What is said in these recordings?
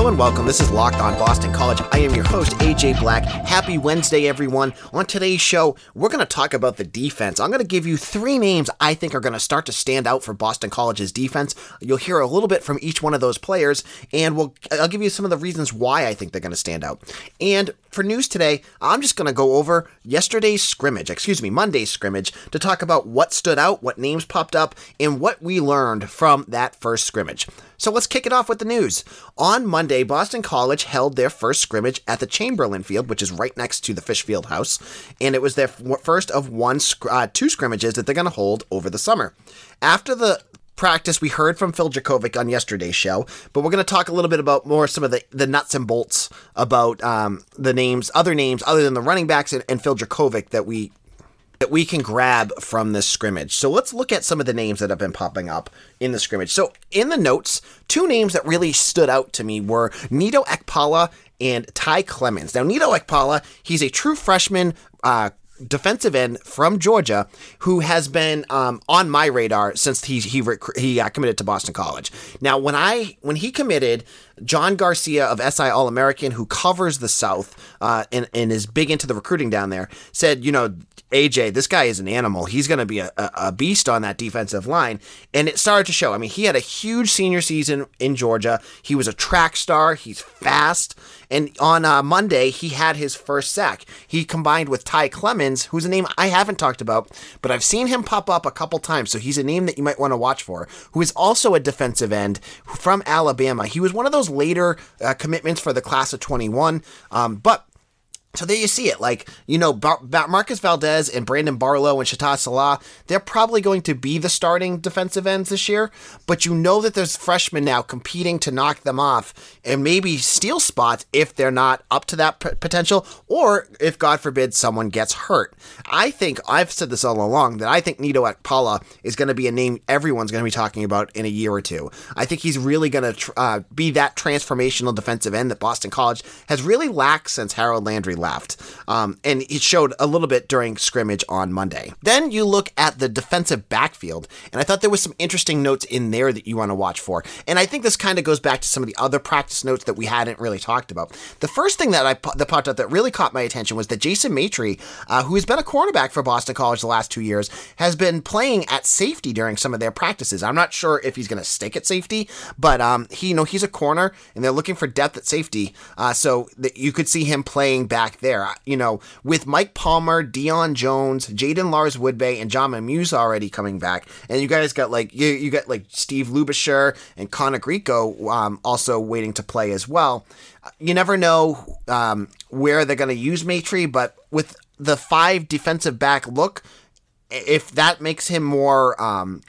Hello and welcome. This is Locked On Boston College. I am your host, AJ Black. Happy Wednesday, everyone. On today's show, we're going to talk about the defense. I'm going to give you three names I think are going to start to stand out for Boston College's defense. You'll hear a little bit from each one of those players, and we'll, I'll give you some of the reasons why I think they're going to stand out. And for news today, I'm just going to go over yesterday's scrimmage, excuse me, Monday's scrimmage, to talk about what stood out, what names popped up, and what we learned from that first scrimmage. So let's kick it off with the news. On Monday, Boston College held their first scrimmage at the Chamberlain Field, which is right next to the Fish Field House, and it was their first of one, uh, two scrimmages that they're going to hold over the summer. After the practice, we heard from Phil Jurkovec on yesterday's show, but we're going to talk a little bit about more some of the, the nuts and bolts about um, the names, other names other than the running backs and, and Phil Jurkovec that we that we can grab from this scrimmage. So let's look at some of the names that have been popping up in the scrimmage. So in the notes, two names that really stood out to me were Neto Okpala and Ty Clemens. Now, Neto Okpala, he's a true freshman uh, defensive end from Georgia who has been um, on my radar since he he he uh, committed to Boston College. Now, when I when he committed, John Garcia of SI All American, who covers the South uh, and and is big into the recruiting down there, said, you know, AJ, this guy is an animal. He's going to be a, a beast on that defensive line. And it started to show. I mean, he had a huge senior season in Georgia. He was a track star. He's fast. And on uh, Monday, he had his first sack. He combined with Ty Clemens, who's a name I haven't talked about, but I've seen him pop up a couple times. So he's a name that you might want to watch for, who is also a defensive end from Alabama. He was one of those later uh, commitments for the class of 21. Um, but so there you see it. Like, you know, Bar- Marcus Valdez and Brandon Barlow and Chataz Salah, they're probably going to be the starting defensive ends this year, but you know that there's freshmen now competing to knock them off and maybe steal spots if they're not up to that p- potential or if, God forbid, someone gets hurt. I think, I've said this all along, that I think Neto Okpala is going to be a name everyone's going to be talking about in a year or two. I think he's really going to tr- uh, be that transformational defensive end that Boston College has really lacked since Harold Landry left. Um, and it showed a little bit during scrimmage on Monday. Then you look at the defensive backfield, and I thought there was some interesting notes in there that you want to watch for. And I think this kind of goes back to some of the other practice notes that we hadn't really talked about. The first thing that I that popped up that really caught my attention was that Jason Maitre, uh, who has been a cornerback for Boston College the last two years, has been playing at safety during some of their practices. I'm not sure if he's going to stick at safety, but um, he you know he's a corner, and they're looking for depth at safety, uh, so that you could see him playing back there. You know, with Mike Palmer, Dion Jones, Jaden Lars Woodbey, and John Muse already coming back, and you guys got like you, you got like Steve Lubischer and Connor Grico um, also waiting to play as well. You never know um, where they're going to use Maitre, but with the five defensive back look, if that makes him more um,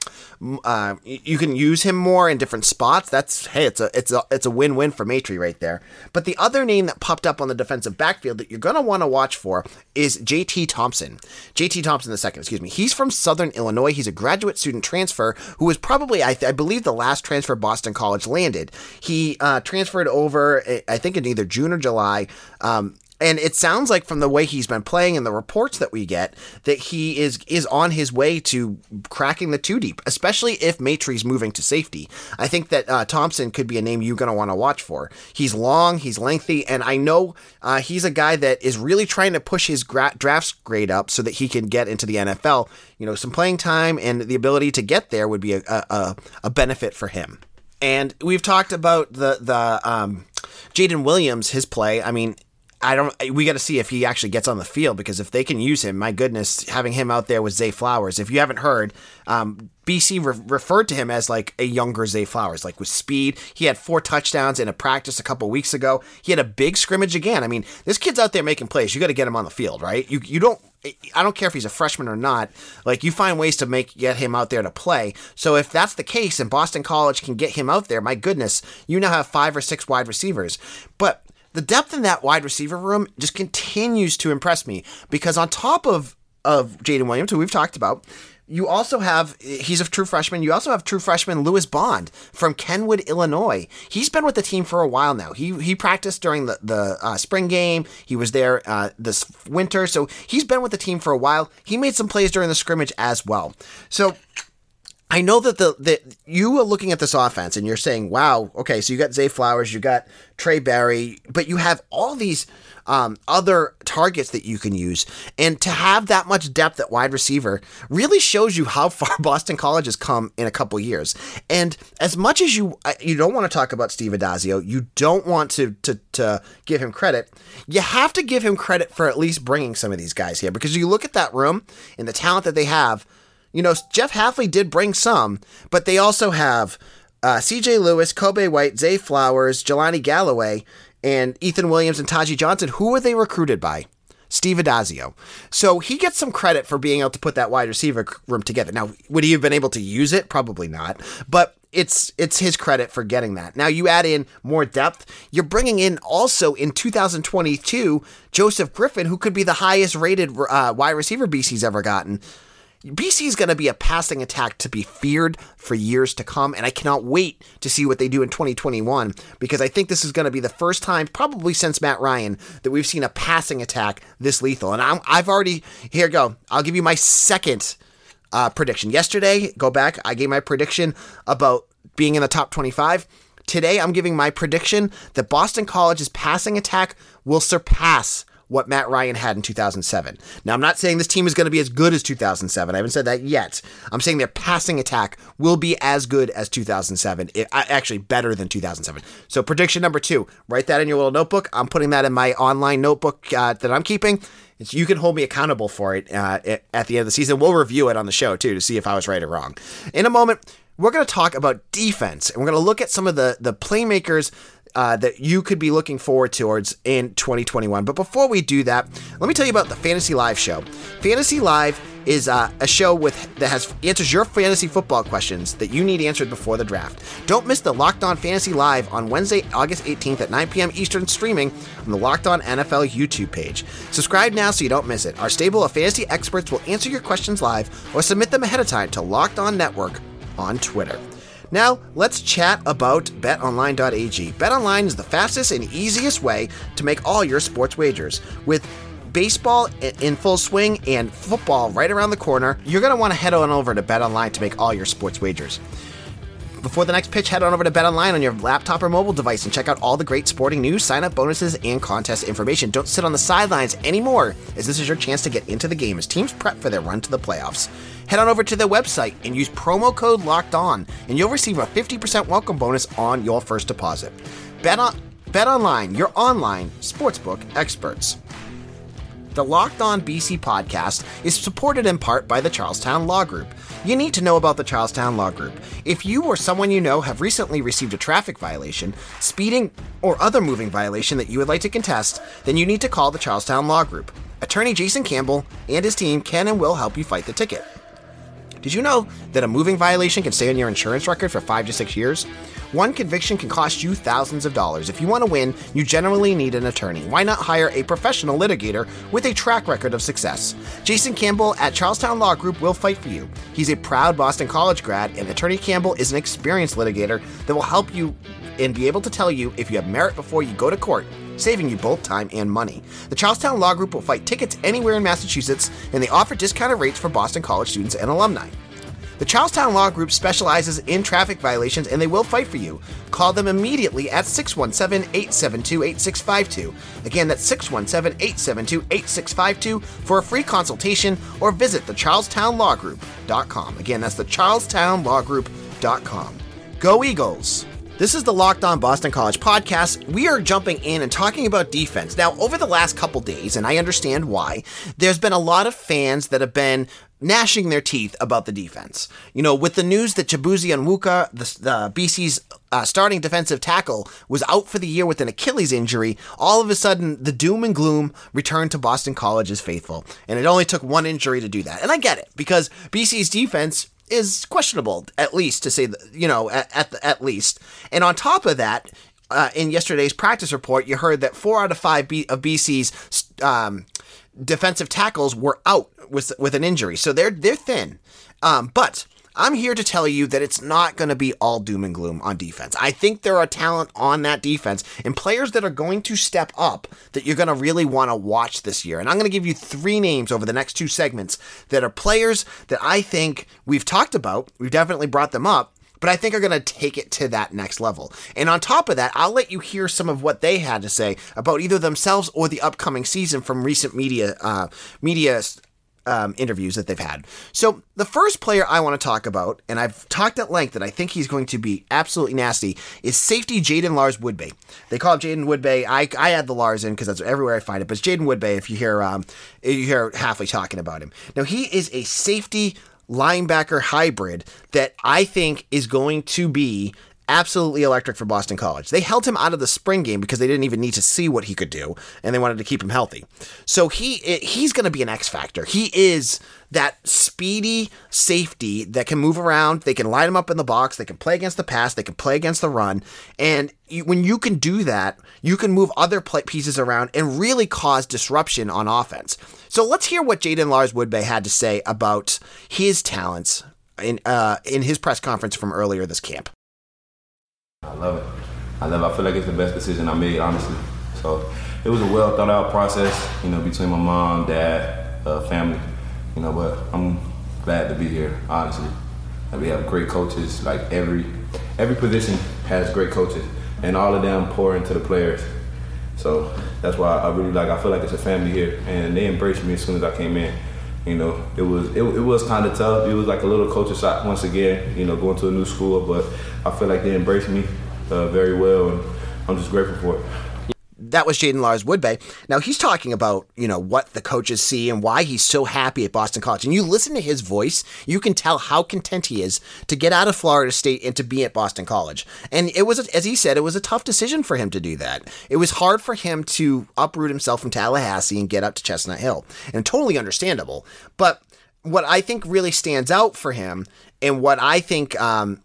uh, you can use him more in different spots that's hey it's a it's a it's a win-win for Maitre right there. But the other name that popped up on the defensive backfield that you're going to want to watch for is JT Thompson. JT Thompson the second excuse me. He's from Southern Illinois. He's a graduate student transfer who was probably I, th- I believe the last transfer Boston College landed. He uh, transferred over I think in either June or July. Um, and it sounds like from the way he's been playing and the reports that we get that he is is on his way to cracking the two deep, especially if Maitre's moving to safety. I think that uh, Thompson could be a name you're going to want to watch for. He's long, he's lengthy, and I know uh, he's a guy that is really trying to push his gra- drafts grade up so that he can get into the NFL. You know, some playing time and the ability to get there would be a, a, a benefit for him. And we've talked about the the um, Jaden Williams, his play. I mean, I don't. We got to see if he actually gets on the field because if they can use him, my goodness, having him out there with Zay Flowers. If you haven't heard, um, BC re- referred to him as like a younger Zay Flowers, like with speed. He had four touchdowns in a practice a couple weeks ago. He had a big scrimmage again. I mean, this kid's out there making plays. You got to get him on the field, right? You you don't. I don't care if he's a freshman or not. Like you find ways to make get him out there to play. So if that's the case, and Boston College can get him out there, my goodness, you now have five or six wide receivers. But the depth in that wide receiver room just continues to impress me because on top of of Jaden Williams, who we've talked about, you also have he's a true freshman. You also have true freshman Lewis Bond from Kenwood, Illinois. He's been with the team for a while now. He he practiced during the the uh, spring game. He was there uh, this winter, so he's been with the team for a while. He made some plays during the scrimmage as well. So I know that the that you are looking at this offense and you're saying, "Wow, okay, so you got Zay Flowers, you got Trae Barry, but you have all these um, other targets that you can use, and to have that much depth at wide receiver really shows you how far Boston College has come in a couple years. And as much as you you don't want to talk about Steve Addazio, you don't want to to to give him credit. You have to give him credit for at least bringing some of these guys here because you look at that room and the talent that they have you know, Jeff Hafley did bring some, but they also have uh, C.J. Lewis, Kobay White, Zay Flowers, Jelani Galloway, and Ethan Williams and Taji Johnson. Who were they recruited by? Steve Addazio. So he gets some credit for being able to put that wide receiver room together. Now, would he have been able to use it? Probably not. But it's it's his credit for getting that. Now you add in more depth. You're bringing in also in 2022 Joseph Griffin, who could be the highest rated uh, wide receiver BC's ever gotten. BC is going to be a passing attack to be feared for years to come, and I cannot wait to see what they do in 2021 because I think this is going to be the first time, probably since Matt Ryan, that we've seen a passing attack this lethal. And i have already here go. I'll give you my second uh, prediction. Yesterday, go back. I gave my prediction about being in the top 25. Today, I'm giving my prediction that Boston College's passing attack will surpass what Matt Ryan had in 2007. Now, I'm not saying this team is going to be as good as 2007. I haven't said that yet. I'm saying their passing attack will be as good as 2007, it, actually better than 2007. So, prediction number two, write that in your little notebook. I'm putting that in my online notebook uh, that I'm keeping. You can hold me accountable for it uh, at the end of the season. We'll review it on the show too to see if I was right or wrong. In a moment, we're going to talk about defense and we're going to look at some of the the playmakers uh, that you could be looking forward towards in 2021. But before we do that, let me tell you about the Fantasy Live show. Fantasy Live is uh, a show with that has answers your fantasy football questions that you need answered before the draft. Don't miss the Locked On Fantasy Live on Wednesday, August 18th at 9 p.m. Eastern, streaming on the Locked On NFL YouTube page. Subscribe now so you don't miss it. Our stable of fantasy experts will answer your questions live or submit them ahead of time to Locked On Network on Twitter. Now, let's chat about betonline.ag. BetOnline is the fastest and easiest way to make all your sports wagers. With baseball in full swing and football right around the corner, you're going to want to head on over to BetOnline to make all your sports wagers. Before the next pitch, head on over to BetOnline on your laptop or mobile device and check out all the great sporting news, sign up bonuses, and contest information. Don't sit on the sidelines anymore, as this is your chance to get into the game as teams prep for their run to the playoffs. Head on over to their website and use promo code locked on and you'll receive a 50% welcome bonus on your first deposit. Bet on bet online your online sportsbook experts the Locked On BC podcast is supported in part by the Charlestown Law Group. You need to know about the Charlestown Law Group. If you or someone you know have recently received a traffic violation, speeding, or other moving violation that you would like to contest, then you need to call the Charlestown Law Group. Attorney Jason Campbell and his team can and will help you fight the ticket. Did you know that a moving violation can stay on your insurance record for five to six years? One conviction can cost you thousands of dollars. If you want to win, you generally need an attorney. Why not hire a professional litigator with a track record of success? Jason Campbell at Charlestown Law Group will fight for you. He's a proud Boston College grad, and Attorney Campbell is an experienced litigator that will help you and be able to tell you if you have merit before you go to court saving you both time and money. The Charlestown Law Group will fight tickets anywhere in Massachusetts, and they offer discounted rates for Boston College students and alumni. The Charlestown Law Group specializes in traffic violations and they will fight for you. Call them immediately at 617 872 8652. Again, that's 617 872 8652 for a free consultation or visit thecharlestownlawgroup.com. Again, that's the thecharlestownlawgroup.com. Go Eagles! This is the Locked On Boston College podcast. We are jumping in and talking about defense. Now, over the last couple days, and I understand why, there's been a lot of fans that have been gnashing their teeth about the defense. You know, with the news that Chibueze Onwuka, the, the BC's uh, starting defensive tackle, was out for the year with an Achilles injury, all of a sudden the doom and gloom returned to Boston College's faithful. And it only took one injury to do that. And I get it, because BC's defense is questionable, at least to say, the, you know, at at, the, at least. And on top of that, uh, in yesterday's practice report, you heard that four out of five B- of BC's um, defensive tackles were out with with an injury, so they're they're thin. Um, but I'm here to tell you that it's not going to be all doom and gloom on defense. I think there are talent on that defense and players that are going to step up that you're going to really want to watch this year. And I'm going to give you three names over the next two segments that are players that I think we've talked about. We've definitely brought them up. But I think are going to take it to that next level. And on top of that, I'll let you hear some of what they had to say about either themselves or the upcoming season from recent media uh, media um, interviews that they've had. So the first player I want to talk about, and I've talked at length that I think he's going to be absolutely nasty, is safety Jaden Lars Woodbey. They call him Jaden Woodbey. I, I add the Lars in because that's everywhere I find it, but it's Jaden Woodbey if you hear um, if you hear Hafley talking about him. Now he is a safety linebacker hybrid that I think is going to be absolutely electric for Boston College. They held him out of the spring game because they didn't even need to see what he could do, and they wanted to keep him healthy. So he he's going to be an X factor. He is that speedy safety that can move around. They can line him up in the box. They can play against the pass. They can play against the run. And you, when you can do that, you can move other play- pieces around and really cause disruption on offense. So let's hear what Jaden Lars Woodbey had to say about his talents in uh, in his press conference from earlier this camp. I love it. I love. I feel like it's the best decision I made, honestly. So it was a well thought out process, you know, between my mom, dad, uh, family, you know, but I'm glad to be here, honestly. And we have great coaches, like every every position has great coaches, and all of them pour into the players. So that's why I really like. I feel like it's a family here, and they embraced me as soon as I came in. You know, it was it, it was kind of tough. It was like a little culture shock once again. You know, going to a new school, but I feel like they embraced me uh, very well, and I'm just grateful for it that was Jaden Lars Woodbey. Now he's talking about, you know, what the coaches see and why he's so happy at Boston College. And you listen to his voice, you can tell how content he is to get out of Florida State and to be at Boston College. And it was, as he said, it was a tough decision for him to do that. It was hard for him to uproot himself from Tallahassee and get up to Chestnut Hill. And totally understandable. But what I think really stands out for him and what I think um,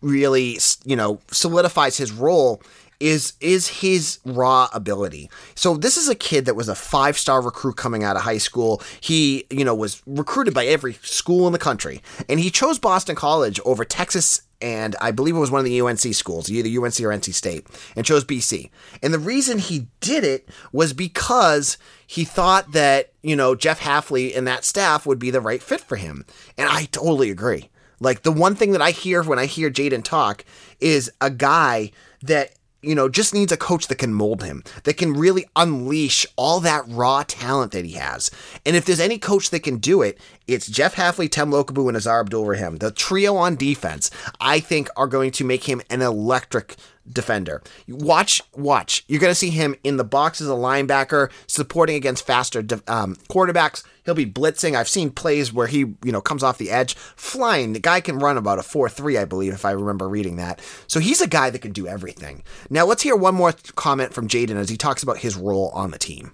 really, you know, solidifies his role is is his raw ability. So this is a kid that was a five-star recruit coming out of high school. He, you know, was recruited by every school in the country, and he chose Boston College over Texas and I believe it was one of the UNC schools, either UNC or NC State, and chose BC. And the reason he did it was because he thought that, you know, Jeff Hafley and that staff would be the right fit for him. And I totally agree. Like the one thing that I hear when I hear Jaden talk is a guy that you know, just needs a coach that can mold him, that can really unleash all that raw talent that he has. And if there's any coach that can do it, it's Jeff Hafley, Tem Lukabu, and Aazaar Abdul-Rahim. The trio on defense, I think, are going to make him an electric defender. Watch, watch. You're going to see him in the box as a linebacker, supporting against faster um, quarterbacks. He'll be blitzing. I've seen plays where he, you know, comes off the edge, flying. The guy can run about a 4-3, I believe, if I remember reading that. So he's a guy that can do everything. Now let's hear one more comment from Jaden as he talks about his role on the team.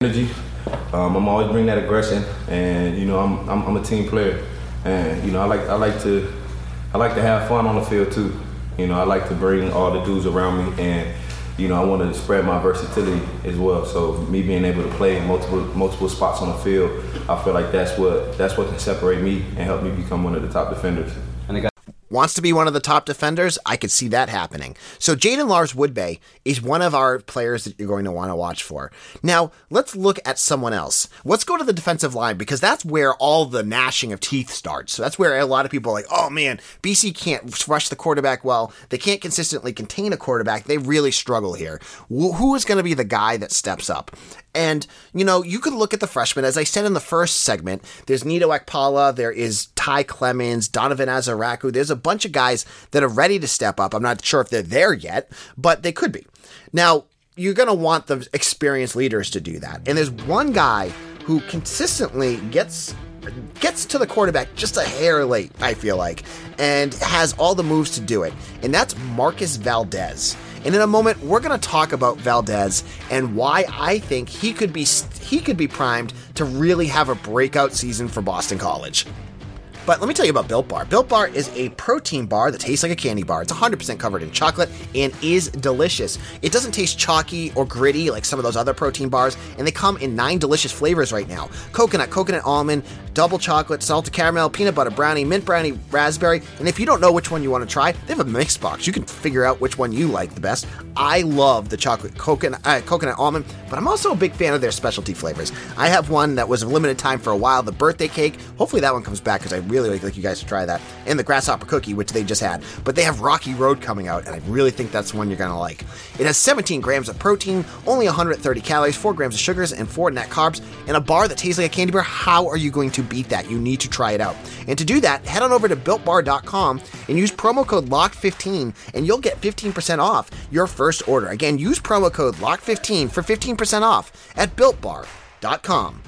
Energy. Um, I'm always bringing that aggression, and you know, I'm, I'm I'm a team player, and you know, I like I like to I like to have fun on the field too. You know, I like to bring all the dudes around me, and you know, I want to spread my versatility as well. So me being able to play in multiple multiple spots on the field, I feel like that's what that's what can separate me and help me become one of the top defenders wants to be one of the top defenders, I could see that happening. So Jaden Lars Woodbey is one of our players that you're going to want to watch for. Now, let's look at someone else. Let's go to the defensive line because that's where all the gnashing of teeth starts. So that's where a lot of people are like, oh man, BC can't rush the quarterback well. They can't consistently contain a quarterback. They really struggle here. Who is going to be the guy that steps up? And, you know, you could look at the freshmen. As I said in the first segment, there's Neto Okpala, there is Ty Clemens, Donovan Ezeiruaku. There's a bunch of guys that are ready to step up. I'm not sure if they're there yet, but they could be. Now, you're going to want the experienced leaders to do that. And there's one guy who consistently gets gets to the quarterback just a hair late, I feel like, and has all the moves to do it. And that's Marcus Valdez. And in a moment, we're going to talk about Valdez and why I think he could be he could be primed to really have a breakout season for Boston College. But let me tell you about Built Bar. Built Bar is a protein bar that tastes like a candy bar. It's 100% covered in chocolate and is delicious. It doesn't taste chalky or gritty like some of those other protein bars, and they come in nine delicious flavors right now coconut, coconut almond, double chocolate, salted caramel, peanut butter brownie, mint brownie, raspberry. And if you don't know which one you want to try, they have a mix box. You can figure out which one you like the best. I love the chocolate coconut uh, coconut almond, but I'm also a big fan of their specialty flavors. I have one that was a limited time for a while, the birthday cake. Hopefully that one comes back because I really like, like you guys to try that. And the grasshopper cookie, which they just had. But they have Rocky Road coming out, and I really think that's one you're gonna like. It has 17 grams of protein, only 130 calories, 4 grams of sugars, and 4 net carbs, and a bar that tastes like a candy bar. How are you going to beat that? You need to try it out. And to do that, head on over to builtbar.com and use promo code LOCK15 and you'll get 15% off your first order. Again, use promo code LOCK15 for 15% off at builtbar.com.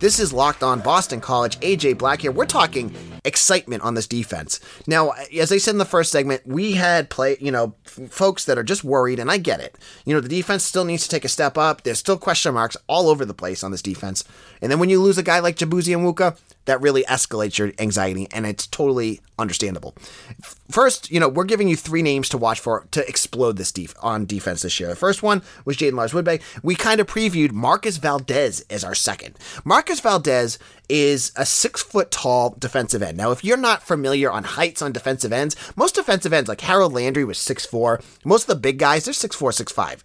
This is Locked On Boston College. AJ Black here. We're talking excitement on this defense. Now, as I said in the first segment, we had play, you know, f- folks that are just worried, and I get it. You know, the defense still needs to take a step up. There's still question marks all over the place on this defense. And then when you lose a guy like Chibueze Onwuka, that really escalates your anxiety, and it's totally understandable. First, you know, we're giving you three names to watch for to explode this def- on defense this year. The first one was Jaden Lars Woodbey. We kind of previewed Marcus Valdez as our second. Marcus Valdez is a six foot tall defensive end. Now, if you're not familiar on heights on defensive ends, most defensive ends, like Harold Landry, was six four. Most of the big guys, they're six four, six five.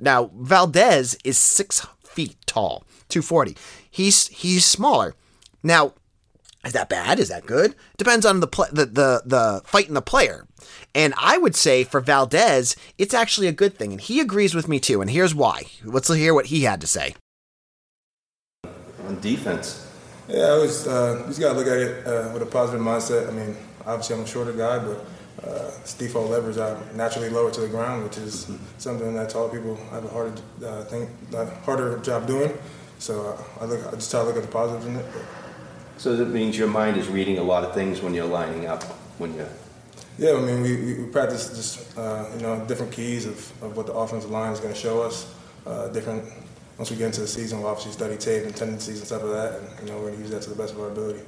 Now, Valdez is six feet tall, 240. He's he's smaller. Now, is that bad? Is that good? Depends on the pl- the the the fight and the player. And I would say for Valdez, it's actually a good thing, and he agrees with me too. And here's why. Let's hear what he had to say. On defense, Yeah, I always uh, just gotta look at it uh, with a positive mindset. I mean, obviously I'm a shorter guy, but uh, its default leverage are naturally lower to the ground, which is something that taller people have a harder uh, thing, uh, harder job doing. So uh, I look, I just try to look at the positives in it. But, So that means your mind is reading a lot of things when you're lining up, when you're. yeah, I mean, we, we, practice just uh, you know different keys of, of what the offensive line is going to show us. Uh, different once we get into the season, we'll obviously study tape and tendencies and stuff like that, and you know we're going to use that to the best of our ability.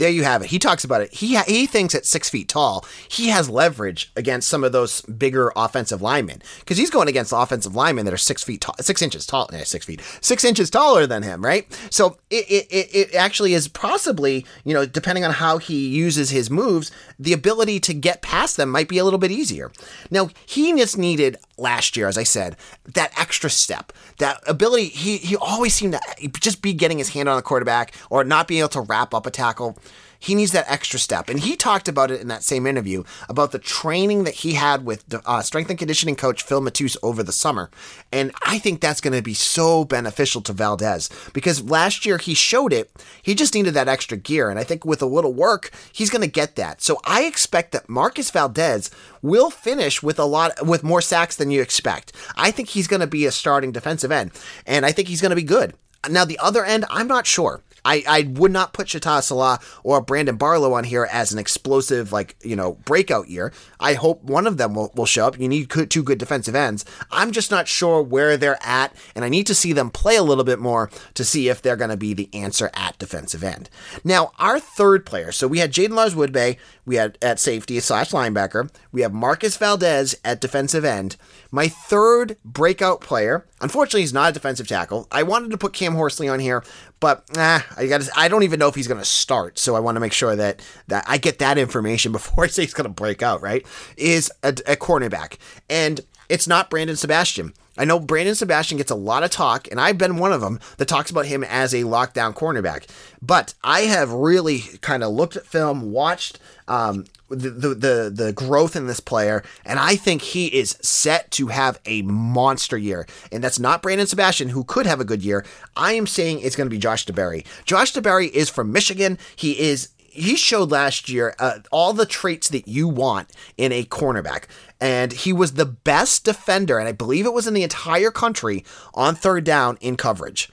There you have it. He talks about it. He he thinks at six feet tall, he has leverage against some of those bigger offensive linemen because he's going against offensive linemen that are six feet tall, six inches tall, six feet, six inches taller than him, right? So it, it, it, it actually is possibly, you know, depending on how he uses his moves, the ability to get past them might be a little bit easier. Now he just needed last year, as I said, that extra step, that ability. He he always seemed to just be getting his hand on the quarterback or not being able to wrap up a tackle. He needs that extra step. And he talked about it in that same interview about the training that he had with uh, strength and conditioning coach Phil Matus over the summer. And I think that's going to be so beneficial to Valdez because last year he showed it. He just needed that extra gear. And I think with a little work, he's going to get that. So I expect that Marcus Valdez will finish with a lot, with more sacks than you expect. I think he's going to be a starting defensive end. And I think he's going to be good. Now, the other end, I'm not sure. I, I would not put Shitta Sillah or Brandon Barlow on here as an explosive, like, you know, breakout year. I hope one of them will, will show up. You need two good defensive ends. I'm just not sure where they're at, and I need to see them play a little bit more to see if they're going to be the answer at defensive end. Now, our third player, so we had Jaden Lars Woodbey, we had at safety slash linebacker, we have Marcus Valdez at defensive end. My third breakout player, unfortunately, he's not a defensive tackle. I wanted to put Cam Horsley on here, but ah, I got I don't even know if he's going to start. So I want to make sure that that I get that information before I say he's going to break out. Right? Is a, a cornerback, and it's not Brandon Sebastian. I know Brandon Sebastian gets a lot of talk, and I've been one of them that talks about him as a lockdown cornerback. But I have really kind of looked at film, watched um, the, the the the growth in this player, and I think he is set to have a monster year. And that's not Brandon Sebastian, who could have a good year. I am saying it's going to be Josh DeBerry. Josh DeBerry is from Michigan. He is he showed last year uh, all the traits that you want in a cornerback. And he was the best defender, and I believe it was in the entire country on third down in coverage.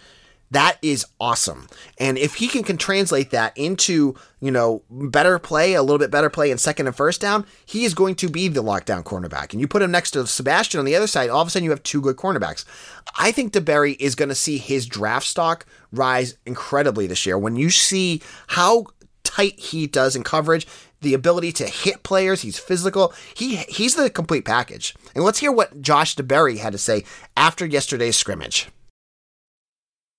That is awesome. And if he can, can translate that into, you know, better play, a little bit better play in second and first down, he is going to be the lockdown cornerback. And you put him next to Sebastian on the other side, all of a sudden you have two good cornerbacks. I think DeBerry is going to see his draft stock rise incredibly this year. When you see how tight he does in coverage, the ability to hit players. He's physical. He he's the complete package. And let's hear what Josh DeBerry had to say after yesterday's scrimmage.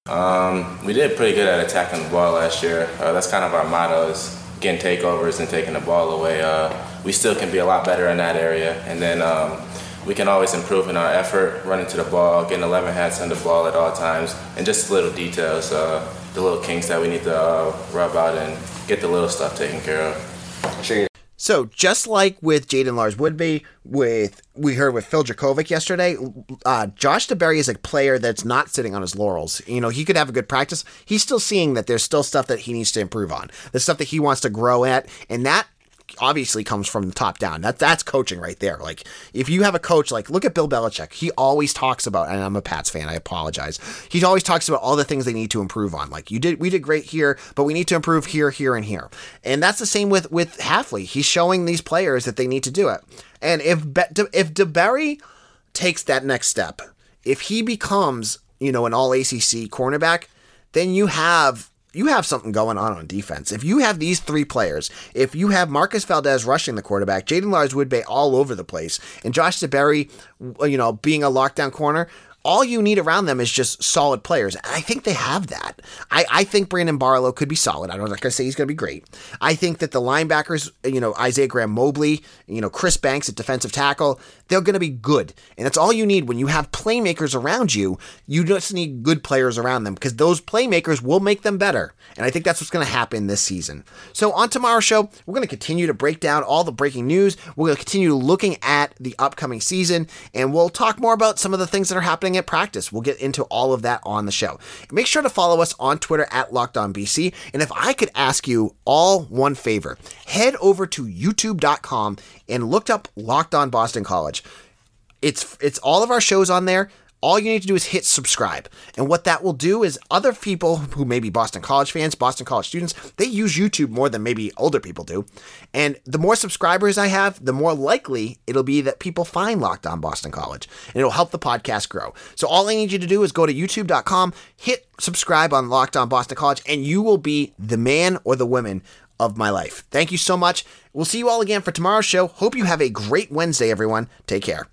Um, we did pretty good at attacking the ball last year. Uh, that's kind of our motto is getting takeovers and taking the ball away. Uh, we still can be a lot better in that area. And then um, we can always improve in our effort, running to the ball, getting 11 hats on the ball at all times, and just little details, uh, the little kinks that we need to uh, rub out and get the little stuff taken care of. Sure. So just like with Jaden Lars Woodbey, with we heard with Phil Jurkovec yesterday, uh, Josh DeBerry is a player that's not sitting on his laurels. You know, he could have a good practice. He's still seeing that there's still stuff that he needs to improve on. The stuff that he wants to grow at, and that obviously comes from the top down. That that's coaching right there. Like if you have a coach like look at Bill Belichick, he always talks about and I'm a Pats fan, I apologize. He always talks about all the things they need to improve on. Like you did we did great here, but we need to improve here, here and here. And that's the same with with Hafley. He's showing these players that they need to do it. And if Be- if DeBerry takes that next step, if he becomes, you know, an all ACC cornerback, then you have you have something going on on defense. If you have these three players, if you have Marcus Valdez rushing the quarterback, Jaden Lars Woodbey all over the place, and Josh DeBerry, you know, being a lockdown corner, all you need around them is just solid players. And I think they have that. I, I think Brandon Barlow could be solid. I'm not going to say he's going to be great. I think that the linebackers, you know, Isaiah Graham Mobley, you know, Chris Banks at defensive tackle, they're going to be good. And that's all you need when you have playmakers around you. You just need good players around them because those playmakers will make them better. And I think that's what's going to happen this season. So on tomorrow's show, we're going to continue to break down all the breaking news. We're going to continue looking at the upcoming season and we'll talk more about some of the things that are happening at practice. We'll get into all of that on the show. Make sure to follow us on Twitter at LockedOnBC. And if I could ask you all one favor, head over to youtube.com and looked up Locked On Boston College. It's it's all of our shows on there. All you need to do is hit subscribe. And what that will do is other people who may be Boston College fans, Boston College students, they use YouTube more than maybe older people do. And the more subscribers I have, the more likely it'll be that people find Locked On Boston College. And it'll help the podcast grow. So all I need you to do is go to youtube.com, hit subscribe on Locked On Boston College, and you will be the man or the woman of my life. Thank you so much. We'll see you all again for tomorrow's show. Hope you have a great Wednesday, everyone. Take care.